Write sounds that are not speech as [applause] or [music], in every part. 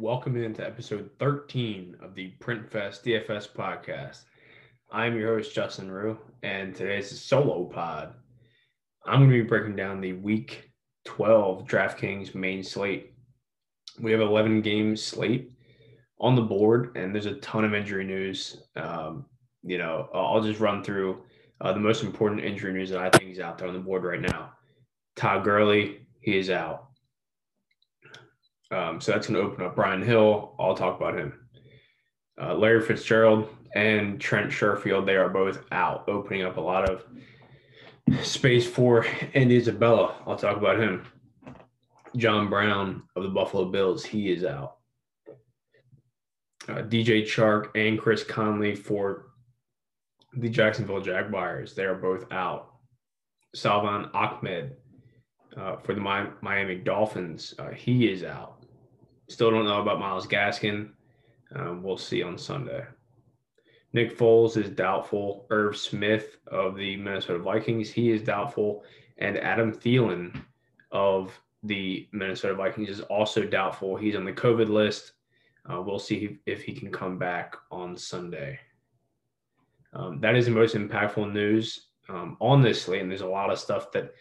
Welcome into episode 13 of the PrintFest DFS podcast. I'm your host, Justin Rue, and today's a solo pod. I'm going to be breaking down the week 12 DraftKings main slate. We have 11 game slate on the board, and there's a ton of injury news. Um, you know, I'll just run through uh, the most important injury news that I think is out there on the board right now. Todd Gurley, he is out. Um, so that's going to open up Brian Hill. I'll talk about him. Uh, Larry Fitzgerald and Trent Sherfield, they are both out, opening up a lot of space for Andy Isabella. I'll talk about him. John Brown of the Buffalo Bills, he is out. Uh, DJ Chark and Chris Conley for the Jacksonville Jaguars, they are both out. Salvon Ahmed uh, for the Miami Dolphins, uh, he is out. Still don't know about Myles Gaskin. Um, we'll see on Sunday. Nick Foles is doubtful. Irv Smith of the Minnesota Vikings, he is doubtful. And Adam Thielen of the Minnesota Vikings is also doubtful. He's on the COVID list. Uh, we'll see if he can come back on Sunday. Um, that is the most impactful news um, on this slate. And there's a lot of stuff that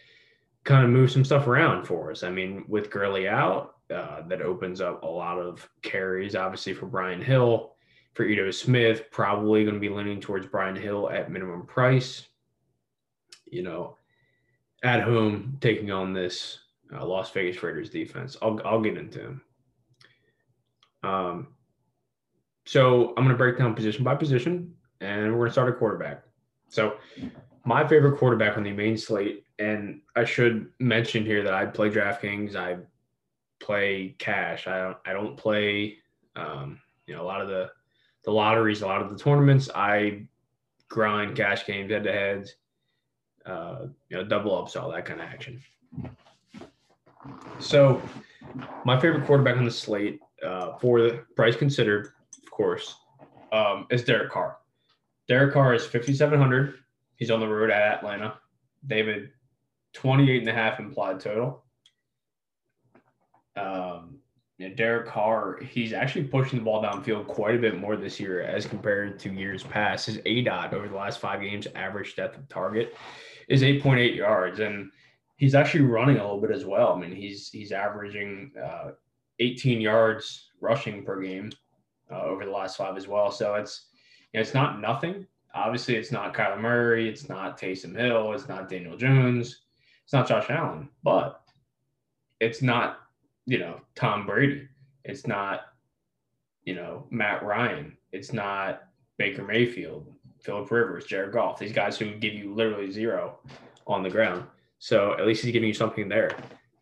kind of moves some stuff around for us. I mean, with Gurley out, uh, that opens up a lot of carries, obviously, for Brian Hill. For Ito Smith, probably going to be leaning towards Brian Hill at minimum price. You know, at home taking on this uh, Las Vegas Raiders defense. I'll, I'll get into him. Um, so I'm going to break down position by position, and we're going to start at quarterback. So my favorite quarterback on the main slate, and I should mention here that I play DraftKings. I play cash. I don't I don't play um, you know a lot of the the lotteries, a lot of the tournaments. I grind cash games, head to heads, uh, you know, double ups, all that kind of action. So, my favorite quarterback on the slate uh, for the price considered, of course, um, is Derek Carr. Derek Carr is 5,700. He's on the road at Atlanta. David, 28 and a half implied total. Um, Derek Carr, he's actually pushing the ball downfield quite a bit more this year as compared to years past. His ADOT over the last five games, average depth of target, is 8.8 yards, and he's actually running a little bit as well. I mean, he's he's averaging uh, 18 yards rushing per game uh, over the last five as well. So it's you know, it's not nothing. Obviously, it's not Kyler Murray, it's not Taysom Hill, it's not Daniel Jones, it's not Josh Allen, but it's not you know, Tom Brady. It's not, you know, Matt Ryan. It's not Baker Mayfield, Philip Rivers, Jared Goff. These guys who give you literally zero on the ground. So at least he's giving you something there.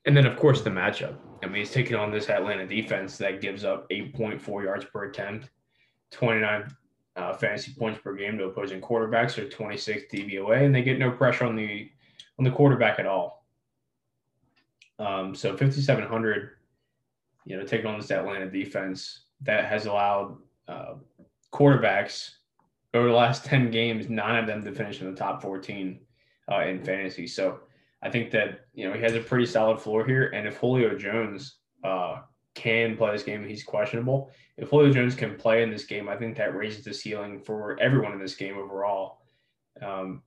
And then, of course, the matchup. I mean, he's taking on this Atlanta defense that gives up 8.4 yards per attempt, 29 uh, fantasy points per game to opposing quarterbacks, or 26 DVOA, and they get no pressure on the on the quarterback at all. Um, so 5,700 you know, taking on this Atlanta defense that has allowed uh, quarterbacks over the last [laughs] 10 games, nine of them to finish in the top 14 uh, in fantasy. So I think that, you know, he has a pretty solid floor here. And if Julio Jones uh, can play this game, he's questionable. If Julio Jones can play in this game, I think that raises the ceiling for everyone in this game overall. Um,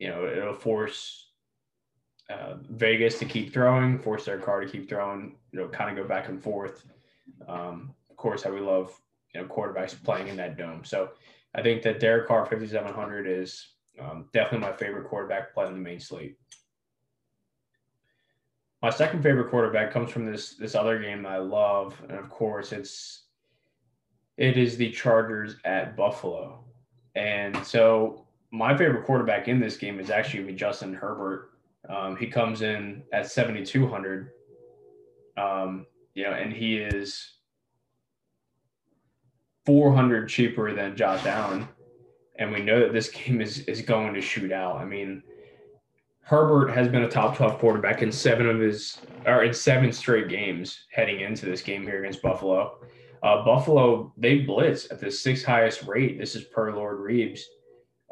you know, it'll force uh, Vegas to keep throwing, force their car to keep throwing, you know, kind of go back and forth. Um, of course, how we love, you know, quarterbacks playing in that dome. So I think that Derek Carr 5,700 is um, definitely my favorite quarterback play on the main slate. My second favorite quarterback comes from this this other game that I love, and of course, it's it is the Chargers at Buffalo. And so my favorite quarterback in this game is actually Justin Herbert um, he comes in at 7,200, um, you know, and he is 400 cheaper than Josh Allen. And we know that this game is, is going to shoot out. I mean, Herbert has been a top 12 quarterback in seven of his, or in seven straight games heading into this game here against Buffalo. Uh, Buffalo, they blitz at the sixth highest rate. This is per Lord Reeves,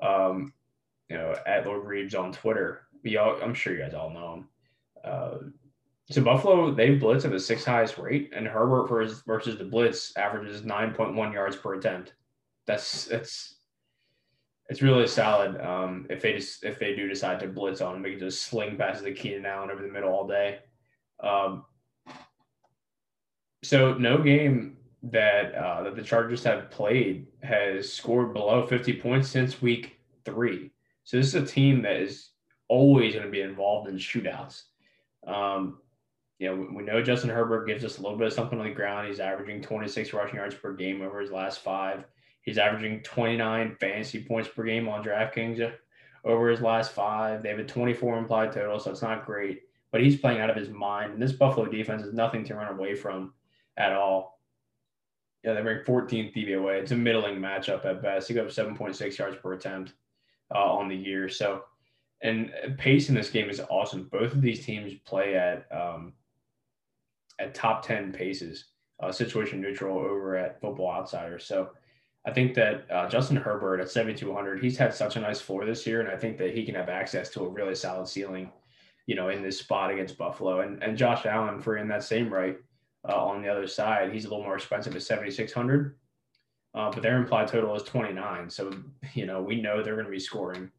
um, you know, at Lord Reeves on Twitter y'all, I'm sure you guys all know him. Uh, So Buffalo, they blitz at the sixth highest rate, and Herbert versus, versus the blitz averages 9.1 yards per attempt. That's that's it's really solid. Um, if they just if they do decide to blitz on him, they can just sling passes to Keenan Allen over the middle all day. Um, so no game that uh, that the Chargers have played has scored below 50 points since week three. So this is a team that is always going to be involved in shootouts. Um, you know, we know Justin Herbert gives us a little bit of something on the ground. He's averaging 26 rushing yards per game over his last five. He's averaging 29 fantasy points per game on DraftKings over his last five. They have a 24 implied total, so it's not great, but he's playing out of his mind. And this Buffalo defense is nothing to run away from at all. Yeah, they rank 14th DVOA. It's a middling matchup at best. He got 7.6 yards per attempt uh, on the year. So, and pace in this game is awesome. Both of these teams play at um, at top 10 paces, uh, situation neutral over at Football Outsiders. So, I think that uh, Justin Herbert at 7,200, he's had such a nice floor this year, and I think that he can have access to a really solid ceiling, you know, in this spot against Buffalo. And and Josh Allen for in that same right uh, on the other side. He's a little more expensive at 7,600, uh, but their implied total is 29. So, you know, we know they're going to be scoring.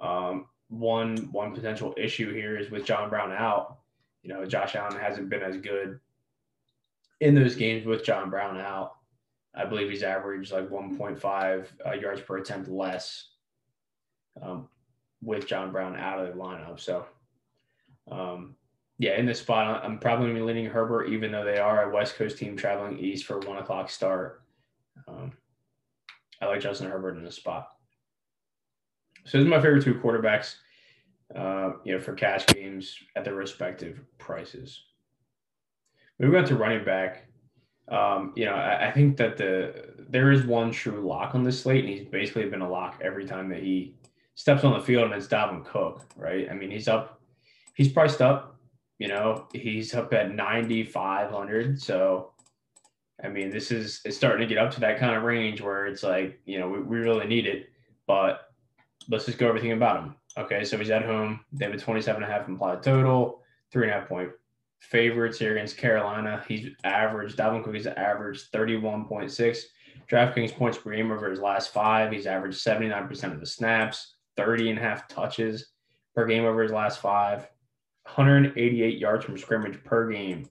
Um, one one potential issue here is with John Brown out. You know, Josh Allen hasn't been as good in those games with John Brown out. I believe he's averaged like 1.5 uh, yards per attempt less um, with John Brown out of the lineup. So, um, yeah, in this spot, I'm probably going to be leaning Herbert, even though they are a West Coast team traveling east for one o'clock start. Um, I like Justin Herbert in this spot. So, these are my favorite two quarterbacks, uh, you know, for cash games at their respective prices. Moving on to running back, um, you know, I, I, think that the there is one true lock on this slate, and he's basically been a lock every time that he steps on the field, and it's Dalvin Cook, right? I mean, he's up, he's priced up you know, he's up at 9,500. So, I mean, this is it's starting to get up to that kind of range where it's like, you know, we, we really need it. But let's just go everything about him. Okay, so he's at home. They have a 27 and a half implied total, three and a half point favorites here against Carolina. He's averaged, Dalvin Cook is averaged 31.6 DraftKings points per game over his last five. He's averaged 79% of the snaps, 30 and a half touches per game over his last five. 188 yards from scrimmage per game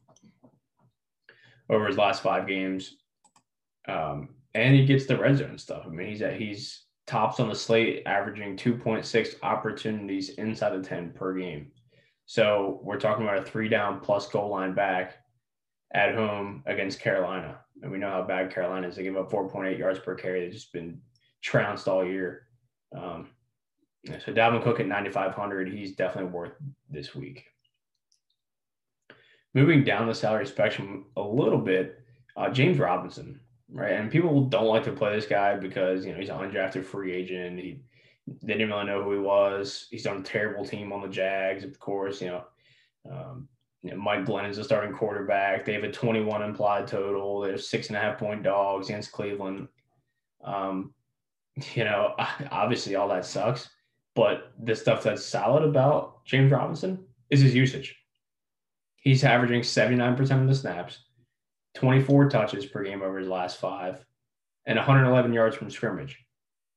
over his last five games. Um, and he gets the red zone stuff. I mean, he's at, he's tops on the slate, averaging 2.6 opportunities inside the 10 per game. So we're talking about a three down plus goal line back at home against Carolina. And we know how bad Carolina is. They give up 4.8 yards per carry. They've just been trounced all year. Um, so Dalvin Cook at 9,500, he's definitely worth this week. Moving down the salary spectrum a little bit, uh, James Robinson, right? And people don't like to play this guy because you know he's an undrafted free agent. He they didn't really know who he was. He's on a terrible team on the Jags, of course. You know, um, you know Mike Glennon's a starting quarterback. They have a 21 implied total. They're six and a half point dogs against Cleveland. Um, you know, [laughs] obviously all that sucks. But the stuff that's solid about James Robinson is his usage. He's averaging 79% of the snaps, 24 touches per game over his last five, and 111 yards from scrimmage.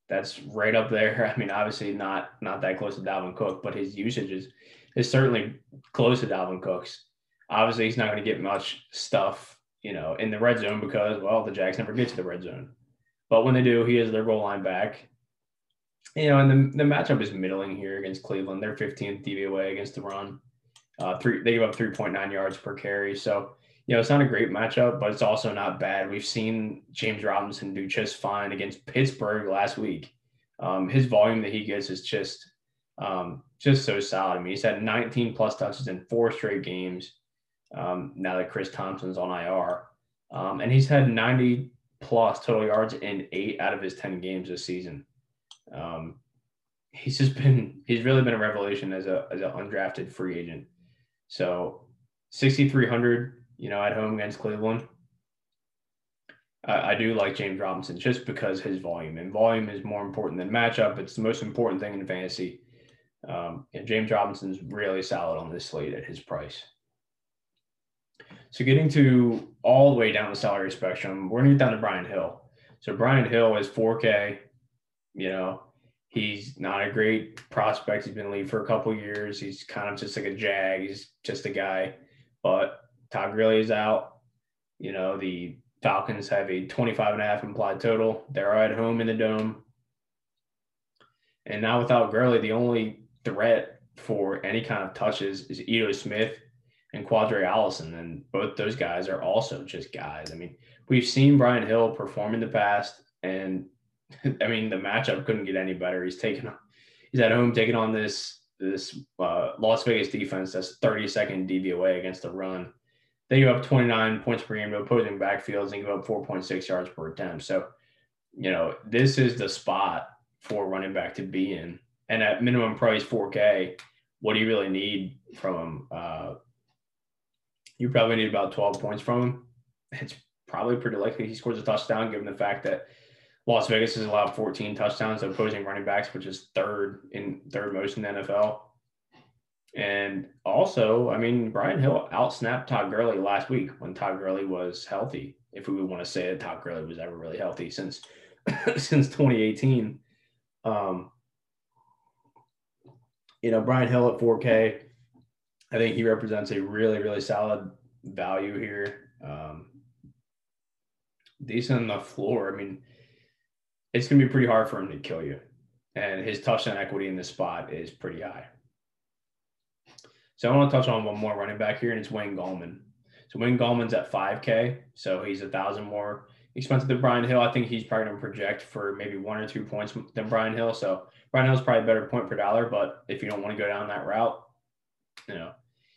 That's right up there. [laughs] I mean, obviously not not that close to Dalvin Cook, but his usage is is certainly close to Dalvin Cook's. Obviously, he's not going to get much stuff, you know, in the red zone because well, the Jags never get to the red zone. But when they do, he is their goal line back you know, and the, the matchup is middling here against Cleveland. They're 15th DVOA against the run. Uh, three, they give up 3.9 yards per carry. So, you know, it's not a great matchup, but it's also not bad. We've seen James Robinson do just fine against Pittsburgh last week. Um, his volume that he gets is just um, just so solid. I mean, he's had 19 plus touches in four straight games. Um, now that Chris Thompson's on IR, um, and he's had 90 plus total yards in eight out of his 10 games this season. Um, he's just been he's really been a revelation as a as an undrafted free agent. So 6,300, you know, at home against Cleveland. I, I do like James Robinson just because his volume and volume is more important than matchup. It's the most important thing in fantasy. Um, and James Robinson's really solid on this slate at his price. So getting to all the way down the salary spectrum, we're gonna get down to Brian Hill. So Brian Hill is 4K. You know, he's not a great prospect. He's been in league for a couple years. He's kind of just like a jag. He's just a guy. But Todd Gurley is out. You know, the Falcons have a 25 and a half implied total. They're at home in the dome. And now without Gurley, the only threat for any kind of touches is Ito Smith and Qadree Ollison. And both those guys are also just guys. I mean, we've seen Brian Hill perform in the past. And [laughs] I mean, the matchup couldn't get any better. He's taking, on, he's at home taking on this this uh, Las Vegas defense that's 32nd DVOA against the run. They give up 29 points per game to opposing backfields and give up 4.6 yards per attempt. So, you know, this is the spot for running back to be in. And at minimum price 4K, what do you really need from him? Uh, you probably need about 12 points from him. It's probably pretty likely he scores a touchdown, given the fact that Las Vegas has allowed 14 touchdowns to opposing running backs, which is third in third most in the NFL. And also, I mean, Brian Hill outsnapped Todd Gurley last week when Todd Gurley was healthy. If we would want to say that Todd Gurley was ever really healthy since [laughs] since 2018. Um, you know, Brian Hill at 4K, I think he represents a really, really solid value here. Um, decent the floor. I mean, it's going to be pretty hard for him to kill you. And his touchdown equity in this spot is pretty high. So I want to touch on one more running back here, and it's Wayne Gallman. So Wayne Gallman's at 5K, so he's a thousand more expensive than Brian Hill. I think he's probably going to project for maybe one or two points than Brian Hill. So Brian Hill's probably a better point per dollar, but if you don't want to go down that route, you know,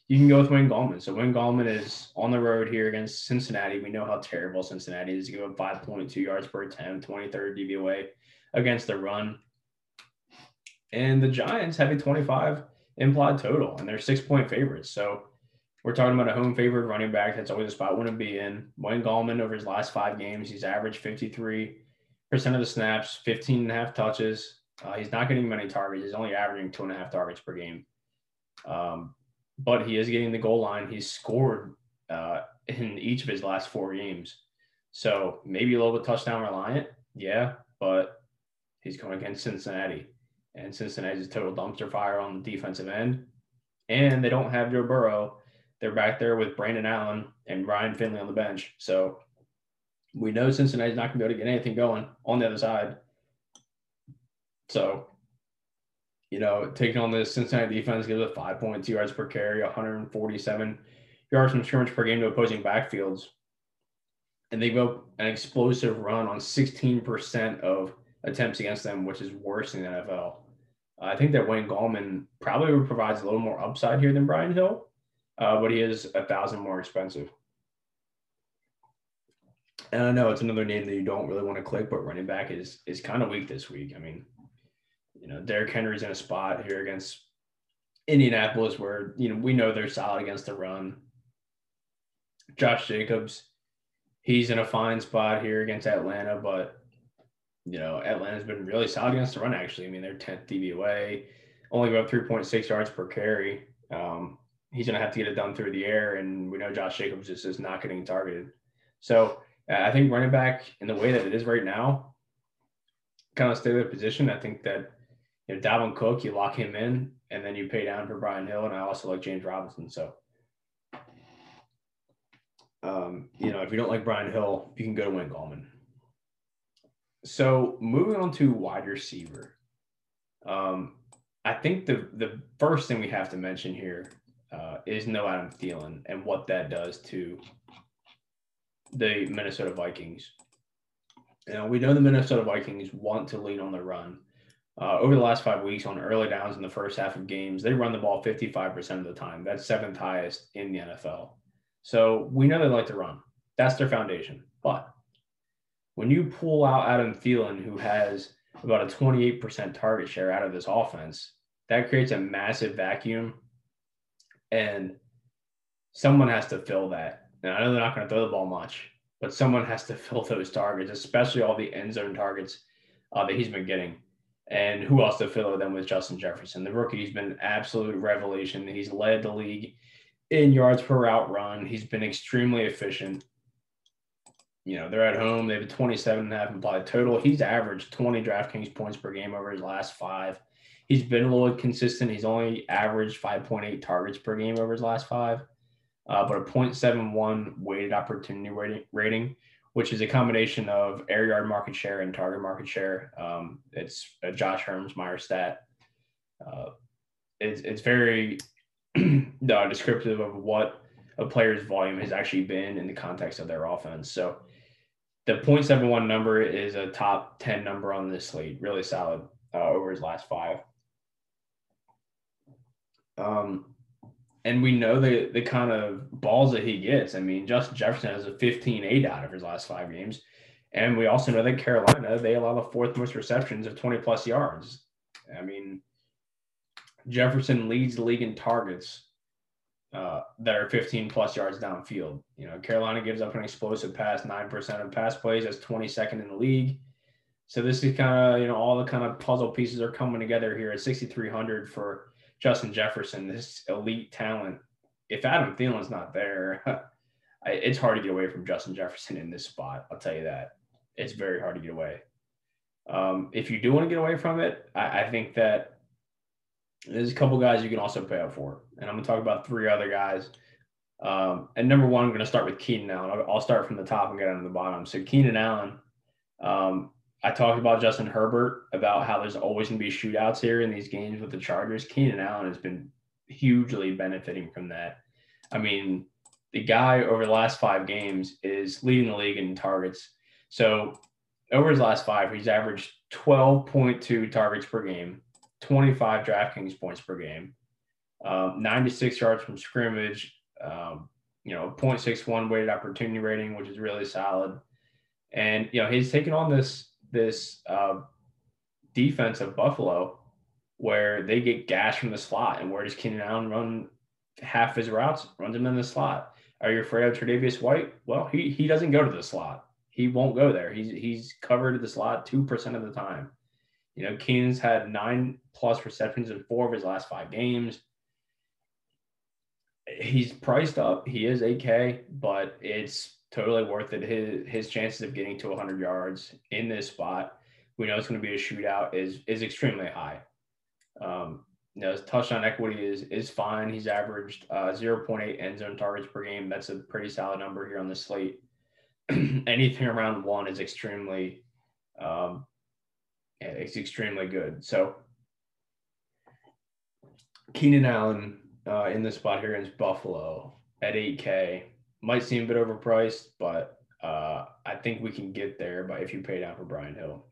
you can go with Wayne Gallman. So Wayne Gallman is on the road here against Cincinnati. We know how terrible Cincinnati is. Give up 5.2 yards per attempt, 23rd DVOA against the run. And the Giants have a 25 implied total, and they're six point favorites. So we're talking about a home favored running back. That's always a spot want to be in. Wayne Gallman over his last five games, he's averaged 53% of the snaps, 15 and a half touches. Uh, he's not getting many targets. He's only averaging two and a half targets per game. Um, but he is getting the goal line. He's scored uh, in each of his last four games. So maybe a little bit touchdown reliant. Yeah, but he's going against Cincinnati. And Cincinnati's a total dumpster fire on the defensive end. And they don't have Joe Burrow. They're back there with Brandon Allen and Ryan Finley on the bench. So we know Cincinnati's not going to be able to get anything going on the other side. So you know, taking on this Cincinnati defense gives it 5.2 yards per carry, 147 yards from scrimmage per game to opposing backfields. And they go an explosive run on 16% of attempts against them, which is worse in the NFL. I think that Wayne Gallman probably provides a little more upside here than Brian Hill, uh, but he is a thousand more expensive. And I know it's another name that you don't really want to click, but running back is is kind of weak this week. I mean, you know, Derrick Henry's in a spot here against Indianapolis where, you know, we know they're solid against the run. Josh Jacobs, he's in a fine spot here against Atlanta, but you know, Atlanta's been really solid against the run, actually. I mean, they're 10th DVOA, only about 3.6 yards per carry. Um, he's going to have to get it done through the air, and we know Josh Jacobs just is not getting targeted. So uh, I think running back in the way that it is right now, kind of stay their position. I think that you know, Dalvin Cook, you lock him in, and then you pay down for Brian Hill, and I also like James Robinson. So, um, you know, if you don't like Brian Hill, you can go to Wayne Gallman. So, moving on to wide receiver, um, I think the the first thing we have to mention here uh, is no Adam Thielen and what that does to the Minnesota Vikings. Know, we know the Minnesota Vikings want to lean on the run. Uh, over the last five weeks on early downs in the first half of games, they run the ball 55% of the time. That's seventh highest in the NFL. So we know they like to run. That's their foundation. But when you pull out Adam Thielen, who has about a 28% target share out of this offense, that creates a massive vacuum. And someone has to fill that. And I know they're not going to throw the ball much, but someone has to [laughs] fill those targets, especially all the end zone targets uh, that he's been getting. And who else to fill them with Justin Jefferson? The rookie, he's been an absolute revelation. He's led the league in yards per route run. He's been extremely efficient. You know, they're at home. They have a 27 and a half implied total. He's averaged 20 DraftKings points per game over his last five. He's been a little consistent. He's only averaged 5.8 targets per game over his last five, uh, but a 0.71 weighted opportunity rating, which is a combination of air yard market share and target market share. Um, it's a Josh Hermsmeyer stat. Uh, it's, it's very [clears throat] uh, descriptive of what a player's volume has actually been in the context of their offense. So the 0.71 number is a top 10 number on this slate, really solid uh, over his last five. Um, and we know the the kind of balls that he gets. I mean, Justin Jefferson has a 15 8 out of his last five games. And we also know that Carolina, they allow the fourth most receptions of 20 plus yards. I mean, Jefferson leads the league in targets uh, that are 15 plus yards downfield. You know, Carolina gives up an explosive pass, 9% of pass plays. That's 22nd in the league. So this is kind of, you know, all the kind of puzzle pieces are coming together here at 6,300 for Justin Jefferson, this elite talent. If Adam Thielen's not there, [laughs] it's hard to get away from Justin Jefferson in this spot. I'll tell you that. It's very hard to get away. Um, if you do want to get away from it, I, I think that there's a couple guys you can also pay up for, and I'm gonna talk about three other guys. Um, and number one, I'm gonna start with Keenan Allen. I'll, I'll start from the top and get down to the bottom. So Keenan Allen, um, I talked about Justin Herbert about how there's always gonna be shootouts here in these games with the Chargers. Keenan Allen has been hugely benefiting from that. I mean, the guy over the last five games is leading the league in targets. So over his last five, he's averaged 12.2 targets per game 25 DraftKings points per game, um, 96 yards from scrimmage, um, you know, 0.61 weighted opportunity rating, which is really solid. And you know, he's taken on this this uh, defense of Buffalo, where they get gashed from the slot, and where does Keenan Allen run half his routes? Runs them in the slot. Are you afraid of Tre'Davious White? Well, he he doesn't go to the slot. He won't go there. He's he's covered the slot two percent of the time. You know, Keenan's had nine plus receptions in four of his last five games. He's priced up. He is AK, but it's totally worth it. His his chances of getting to 100 yards in this spot, we know it's going to be a shootout, is is extremely high. Um, you know, his touchdown equity is is fine. He's averaged uh, 0.8 end zone targets per game. That's a pretty solid number here on the slate. [clears throat] Anything around one is extremely um, it's extremely good. So Keenan Allen uh, in this spot here is Buffalo at 8K. Might seem a bit overpriced, but uh, I think we can get there by if you pay down for Brian Hill.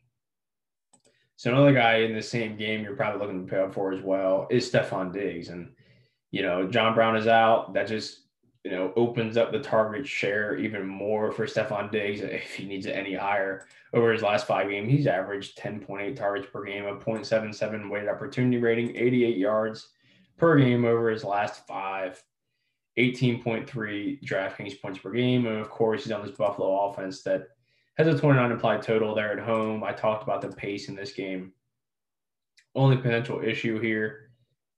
So another guy in the same game you're probably looking to pay up for as well is Stefon Diggs. And, you know, John Brown is out. That just, you know, opens up the target share even more for Stefon Diggs if he needs it any higher over his last five games, he's averaged 10.8 targets per game, a 0.77 weighted opportunity rating, 88 yards per game over his last five, 18.3 DraftKings points per game. And of course, he's on this Buffalo offense that has a 29 implied total there at home. I talked about the pace in this game. Only potential issue here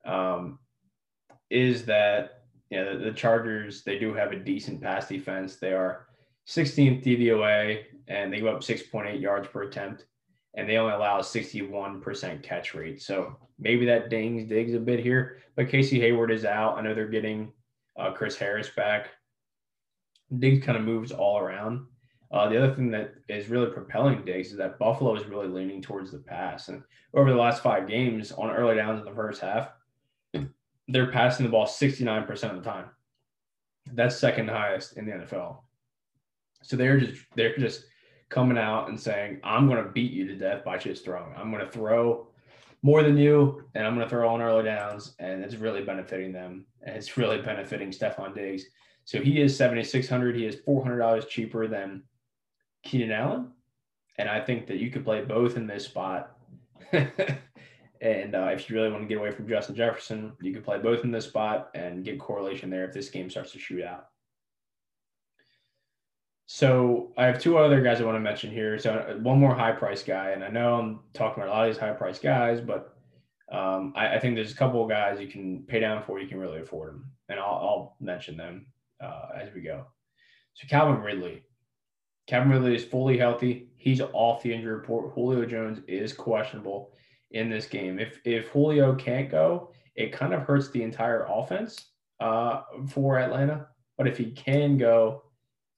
um, is that you know, the, the Chargers, they do have a decent pass defense. They are 16th DVOA and they go up 6.8 yards per attempt, and they only allow a 61% catch rate. So maybe that dings Diggs a bit here. But Casey Hayward is out. I know they're getting uh, Chris Harris back. Diggs kind of moves all around. Uh, the other thing that is really propelling Diggs is that Buffalo is really leaning towards the pass. And over the last five games on early downs in the first half, they're passing the ball 69% of the time. That's second highest in the NFL. So they're just they're just coming out and saying, I'm going to beat you to death by just throwing. I'm going to throw more than you, and I'm going to throw on early downs, and it's really benefiting them. And it's really benefiting Stefon Diggs. So he is 7,600. He is $400 cheaper than Keenan Allen. And I think that you could play both in this spot. [laughs] and uh, if you really want to get away from Justin Jefferson, you could play both in this spot and get correlation there if this game starts to shoot out. So I have two other guys I want to mention here. So uh, one more high price guy, and I know I'm talking about a lot of these high price guys, but Um, I, I, think there's a couple of guys you can pay down for. You can really afford them, and I'll, I'll mention them uh, as we go. So Calvin Ridley, Calvin Ridley is fully healthy. He's off the injury report. Julio Jones is questionable in this game. If if Julio can't go, it kind of hurts the entire offense uh, for Atlanta. But if he can go,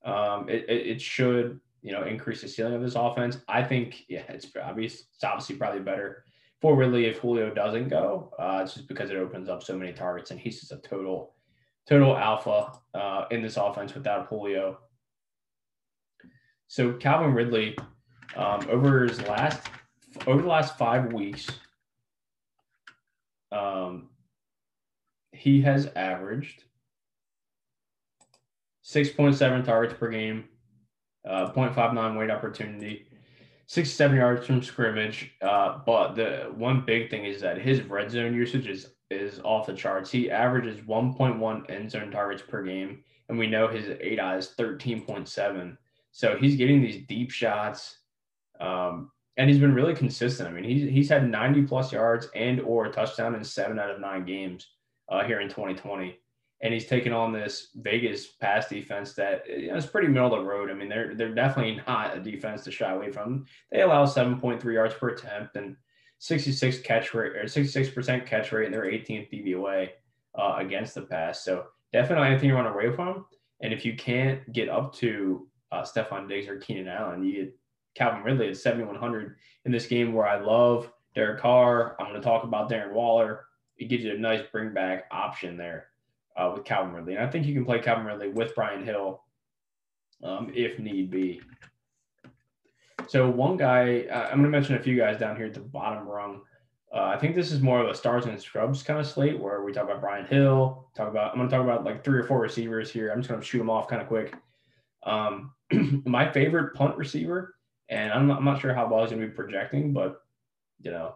um, it, it, it should you know increase the ceiling of this offense. I think yeah, it's obvious. It's obviously probably better for Ridley if Julio doesn't go. Uh, it's just because it opens up so many targets, and he's just a total total alpha uh, in this offense without Julio. So Calvin Ridley, um, over his last over the last five weeks, um, he has averaged 6.7 targets per game, uh, 0.59 weight opportunity, 67 yards from scrimmage. Uh, but the one big thing is that his red zone usage is is off the charts. He averages 1.1 end zone targets per game, and we know his ADOT is 13.7. So he's getting these deep shots, um, and he's been really consistent. I mean, he's he's had 90 plus yards and or a touchdown in seven out of nine games uh, here in 2020, and he's taken on this Vegas pass defense that you know, is pretty middle of the road. I mean, they're they're definitely [laughs] not a defense to shy away from. They allow 7.3 yards per attempt and 66 catch rate or 66% catch rate, and they're 18th DVOA uh, against the pass. So definitely anything you want to away from. And if you can't get up to uh, Stefon Diggs or Keenan Allen. You Calvin Ridley at 7,100 in this game where I love Derek Carr. I'm going to talk about Darren Waller. It gives you a nice bring back option there uh, with Calvin Ridley. And I think you can play Calvin Ridley with Brian Hill um, if need be. So one guy, uh, I'm going to mention a few guys down here at the bottom rung. Uh, I think this is more of a stars and scrubs kind of slate where we talk about Brian Hill, talk about I'm going to talk about like three or four receivers here. I'm just going to shoot them off kind of quick. Um, [clears throat] my favorite punt receiver, and I'm not, I'm not sure how well he's going to be projecting, but you know,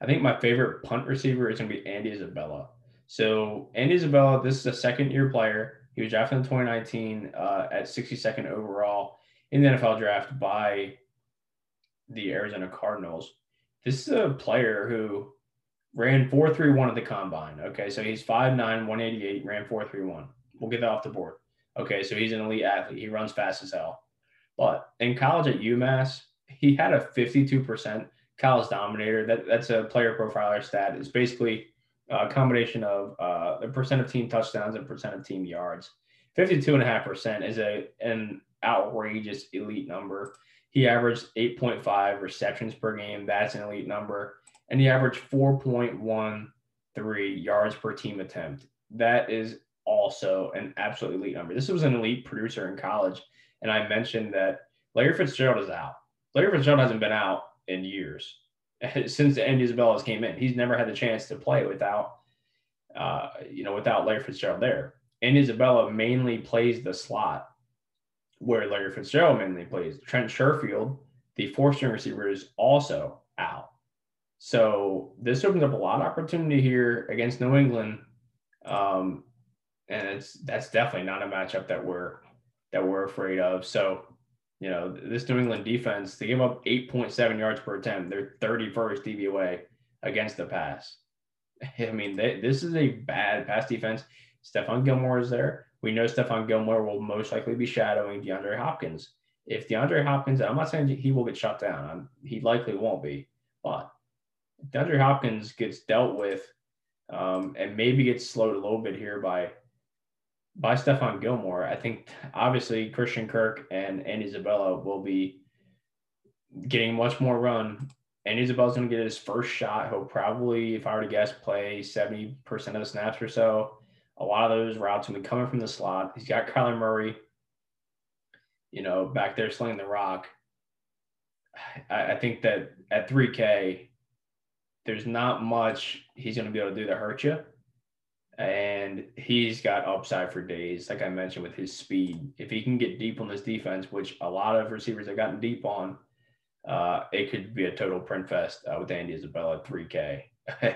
I think my favorite punt receiver is going to be Andy Isabella. So Andy Isabella, this is a second year player. He was drafted in 2019 uh, at 62nd overall in the NFL draft by the Arizona Cardinals. This is a player who ran 4.31 at the combine. Okay, so he's 5'9, 188, ran 4.31. We'll get that off the board. Okay, so he's an elite athlete. He runs fast as hell. But in college at UMass, he had a 52% college dominator. That, that's a player profiler stat. It's basically a combination of uh, the percent of team touchdowns and percent of team yards. 52.5% is a an outrageous elite number. He averaged 8.5 receptions per game. That's an elite number. And he averaged 4.13 yards per team attempt. That is also an absolute elite number. This was an elite producer in college. And I mentioned that Larry Fitzgerald is out. Larry Fitzgerald hasn't been out in years [laughs] since Andy Isabella's came in. He's never had the chance to play without, uh, you know, without Larry Fitzgerald there. And Isabella mainly plays the slot where Larry Fitzgerald mainly plays. Trent Sherfield, the four string receiver, is also out. So this opens up a lot of opportunity here against New England. Um, and it's that's definitely not a matchup that we're that we're afraid of. So, you know, this New England defense, they give up 8.7 yards per attempt. They're 31st DVOA against the pass. [laughs] I mean, they, this is a bad pass defense. Stephon Gilmore is there. We know Stephon Gilmore will most likely be shadowing DeAndre Hopkins. If DeAndre Hopkins, I'm not saying he will get shut down. I'm, he likely won't be, but DeAndre Hopkins gets dealt with um, and maybe gets slowed a little bit here by by Stephon Gilmore, I think obviously Christian Kirk and Andy Isabella will be getting much more run. Andy Isabella's going to get his first shot. He'll probably, if I were to guess, play 70% of the snaps or so. A lot of those routes will be coming from the slot. He's got Kyler Murray, you know, back there slinging the rock. I, I think that at 3K, there's not much he's going to be able to do to hurt you and he's got upside for days. Like I mentioned, with his speed, if he can get deep on this defense, which a lot of receivers have gotten deep on, uh, it could be a total print fest uh, with Andy Isabella at [clears throat] 3K. I'm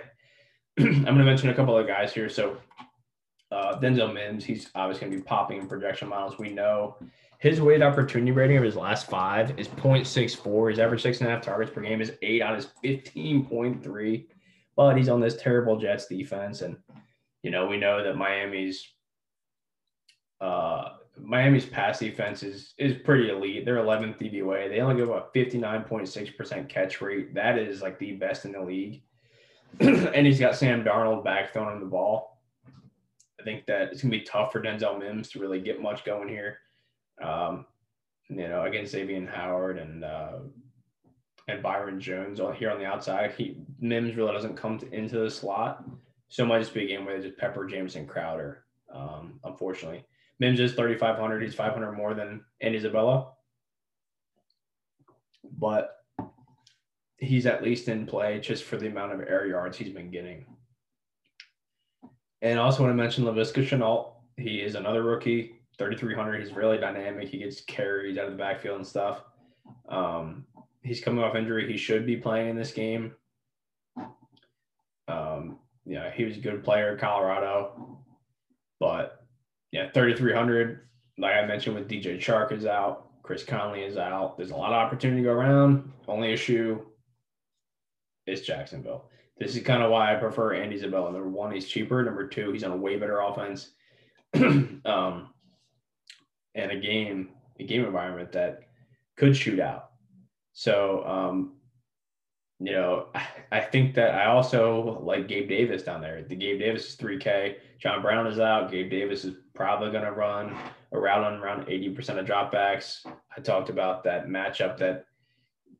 going to mention a couple of guys here. So uh, Denzel Mims, he's obviously going to be popping in projection models. We know His weight opportunity rating of his last five is 0.64. His average six and a half targets per game is eight on his 15.3. But he's on this terrible Jets defense. And, you know, we know that Miami's uh Miami's pass defense is is pretty elite. They're 11th DVOA. They only give up 59.6% catch rate. That is like the best in the league. [clears throat] and he's got Sam Darnold back throwing the ball. I think that it's gonna be tough for Denzel Mims to really get much going here. Um, you know, against Xavier Howard and uh, and Byron Jones on here on the outside. He Mims really doesn't come to, into the slot, so it might just be a game where they just pepper Jameson Crowder. Um, unfortunately, Mims is 3,500. He's 500 more than Andy Isabella, but he's at least in play just for the amount of air yards he's been getting. And I also want to mention Laviska Shenault. He is another rookie, 3,300. He's really dynamic. He gets carries out of the backfield and stuff. Um, he's coming off injury. He should be playing in this game. Um, yeah, he was a good player in Colorado, but yeah, 3,300. Like I mentioned, with DJ Chark is out, Chris Conley is out. There's a lot of opportunity to go around. Only issue is Jacksonville. This is kind of why I prefer Andy Isabella. Number one, he's cheaper. Number two, he's on a way better offense. [clears throat] um, and a game, a game environment that could shoot out. So, um, you know, I think that I also like Gabe Davis down there. The Gabe Davis is 3K. John Brown is out. Gabe Davis is probably going to run around around 80% of dropbacks. I talked about that matchup that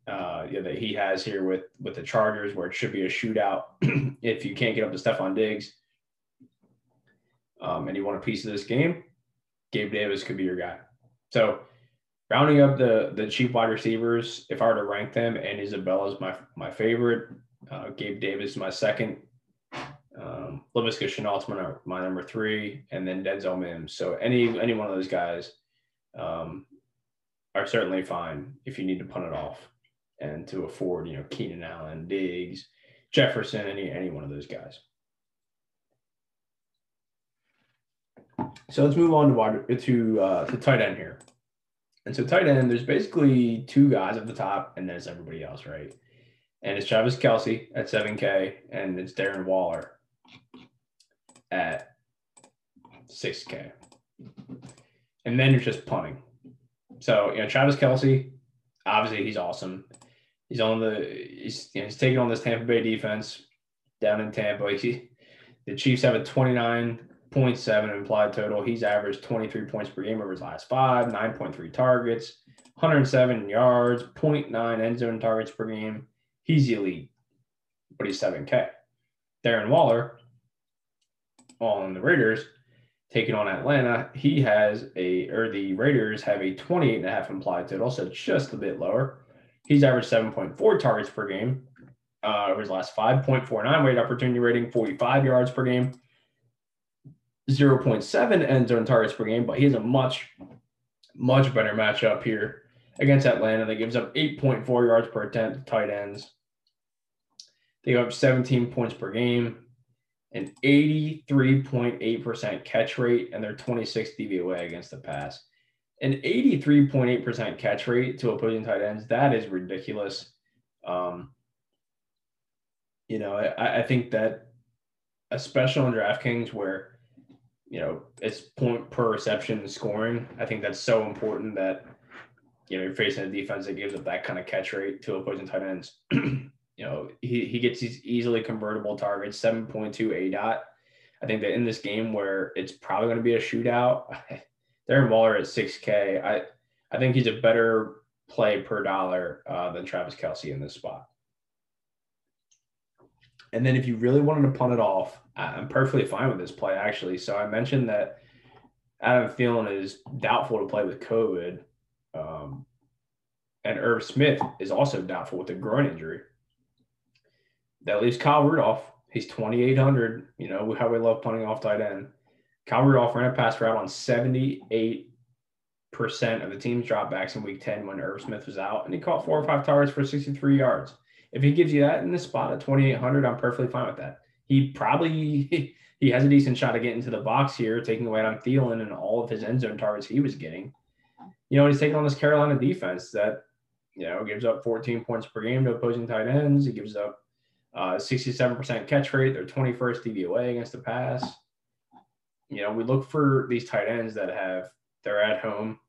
uh, you know, that he has here with with the Chargers, where it should be a shootout [clears throat] if you can't get up to Stefon Diggs, um, and you want a piece of this game. Gabe Davis could be your guy. So rounding up the the cheap wide receivers, if I were to rank them, and Isabella is my my favorite. Uh, Gabe Davis is my second. Um, Laviska Shenault's my, my number three, and then Denzel Mims. So any any one of those guys um, are certainly fine if you need to punt it off and to afford, you know, Keenan Allen, Diggs, Jefferson, any any one of those guys. So let's move on to wide to uh, to tight end here. And so tight end, there's basically two guys at the top, and then it's everybody else, right? And it's Travis Kelce at 7K, and it's Darren Waller at 6K. And then you're just punting. So, you know, Travis Kelce, obviously he's awesome. He's on the he's, you know, he's taking on this Tampa Bay defense down in Tampa. He, the Chiefs have a 29 0.7 implied total. He's averaged 23 points per game over his last five, 9.3 targets, 107 yards, 0.9 end zone targets per game. He's elite, but he's 7K. Darren Waller on the Raiders taking on Atlanta, he has a, or the Raiders have a 28 and a half implied total, so just a bit lower. He's averaged 7.4 targets per game uh, over his last 5.49 weight opportunity rating, 45 yards per game. 0.7 end zone targets per game, but he has a much, much better matchup here against Atlanta that gives up 8.4 yards per attempt to tight ends. They go up 17 points per game, an 83.8% catch rate, and their 26 DVOA against the pass. An 83.8% catch rate to opposing tight ends, that is ridiculous. Um, you know, I, I think that especially on DraftKings where you know, it's point per reception scoring. I think that's so important that you know you're facing a defense that gives up that kind of catch rate to opposing tight ends. [clears throat] you know, he, he gets these easily convertible targets, 7.2 ADOT. I think that in this game where it's probably going to be a shootout, [laughs] Darren Waller at 6K, I I think he's a better play per dollar uh, than Travis Kelce in this spot. And then if you really wanted to punt it off, I'm perfectly fine with this play actually. So I mentioned that Adam Thielen is doubtful to play with COVID, um, and Irv Smith is also doubtful with a groin injury. That leaves Kyle Rudolph. He's 2,800. You know how we love punting off tight end. Kyle Rudolph ran a pass route on 78% of the team's dropbacks in week 10 when Irv Smith was out, and he caught four or five targets for 63 yards. If he gives you that in the spot at 2,800, I'm perfectly fine with that. He probably [laughs] he has a decent shot of getting to the box here, taking away on Thielen and all of his end zone targets he was getting. you know, he's taking on this Carolina defense that, you know, gives up 14 points per game to opposing tight ends. He gives up uh, 67% catch rate. They're 21st DVOA against the pass. You know, we look for these tight ends that have, they're at home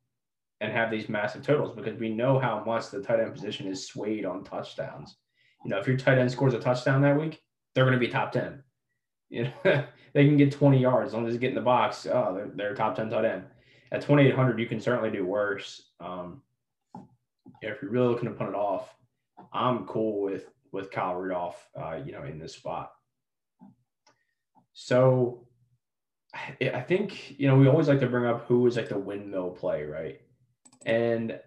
and have these massive totals because we know how much the tight end position is swayed on touchdowns. You know, if your tight end scores a touchdown that week, they're going to be top 10. You know, [laughs] they can get 20 yards as long as they get in the box. Oh, they're, they're top 10 tight end. At 2,800, you can certainly do worse. Um, if you're really looking to put it off, I'm cool with with Kyle Rudolph, uh, you know, in this spot. So I think, you know, we always like to bring up who is like the windmill play, right? And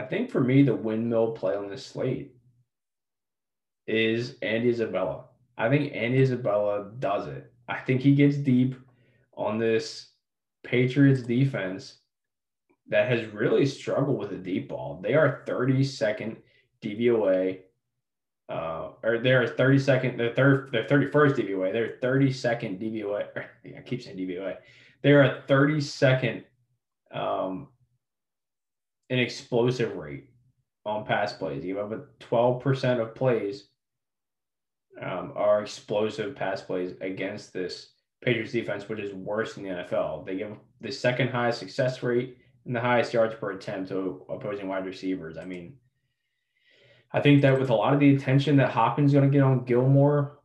I think for me, the windmill play on this slate is Andy Isabella. I think Andy Isabella does it. I think he gets deep on this Patriots defense that has really struggled with the deep ball. They are 32nd DVOA, uh, or they're 32nd, they're third, they're 31st DVOA. They're 32nd DVOA. [laughs] I keep saying DVOA. They're a 32nd um, an explosive rate on pass plays. You have a 12% of plays um, are explosive pass plays against this Patriots defense, which is worse than the NFL. They give the second highest success rate and the highest yards per attempt to opposing wide receivers. I mean, I think that with a lot of the attention that Hopkins is going to get on Gilmore,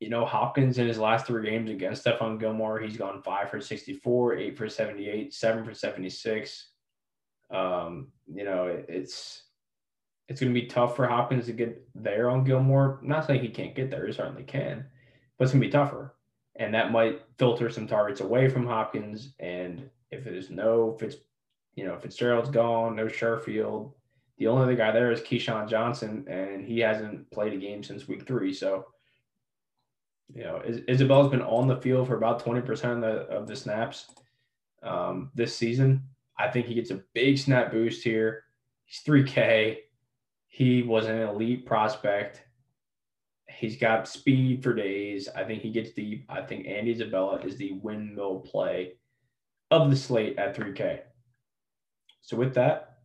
you know, Hopkins in his last three games against Stephon Gilmore, he's gone five for 64, eight for 78, seven for 76. Um, you know, it, it's it's going to be tough for Hopkins to get there on Gilmore. Not saying he can't get there, he certainly can, but it's going to be tougher. And that might filter some targets away from Hopkins. And if there's no Fitz, you know, Fitzgerald's gone, no Sherfield. The only other guy there is KeeSean Johnson, and he hasn't played a game since week three. So you know, Isabella's been on the field for about 20% of the, of the snaps um, this season. I think he gets a big snap boost here. He's 3K. He was an elite prospect. He's got speed for days. I think he gets deep. I think Andy Isabella is the windmill play of the slate at 3K. So with that,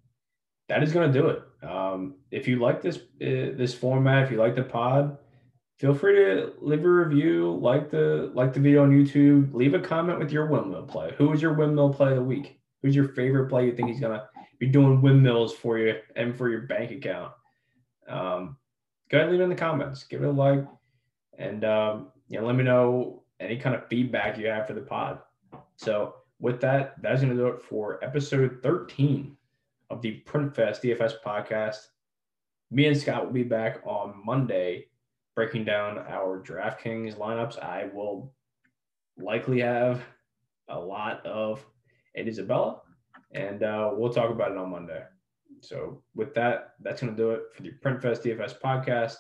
that is going to do it. Um, if you like this uh, this format, if you like the pod, feel free to leave a review, like the like the video on YouTube, leave a comment with your windmill play. Who is your windmill play of the week? Who's your favorite play you think he's gonna be doing windmills for you and for your bank account? Um, go ahead and leave it in the comments. Give it a like, and um, you know, let me know any kind of feedback you have for the pod. So with that, that's gonna do it for episode 13 of the PrintFest DFS podcast. Me and Scott will be back on Monday breaking down our DraftKings lineups. I will likely have a lot of Ed Isabella, and uh, we'll talk about it on Monday. So with that, that's going to do it for the PrintFest DFS podcast.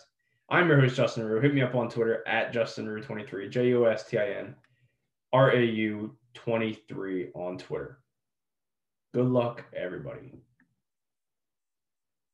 I'm your host, Justin Rau. Hit me up on Twitter at Justin Rau23, J U S T I N R A U 23 on Twitter. Good luck, everybody.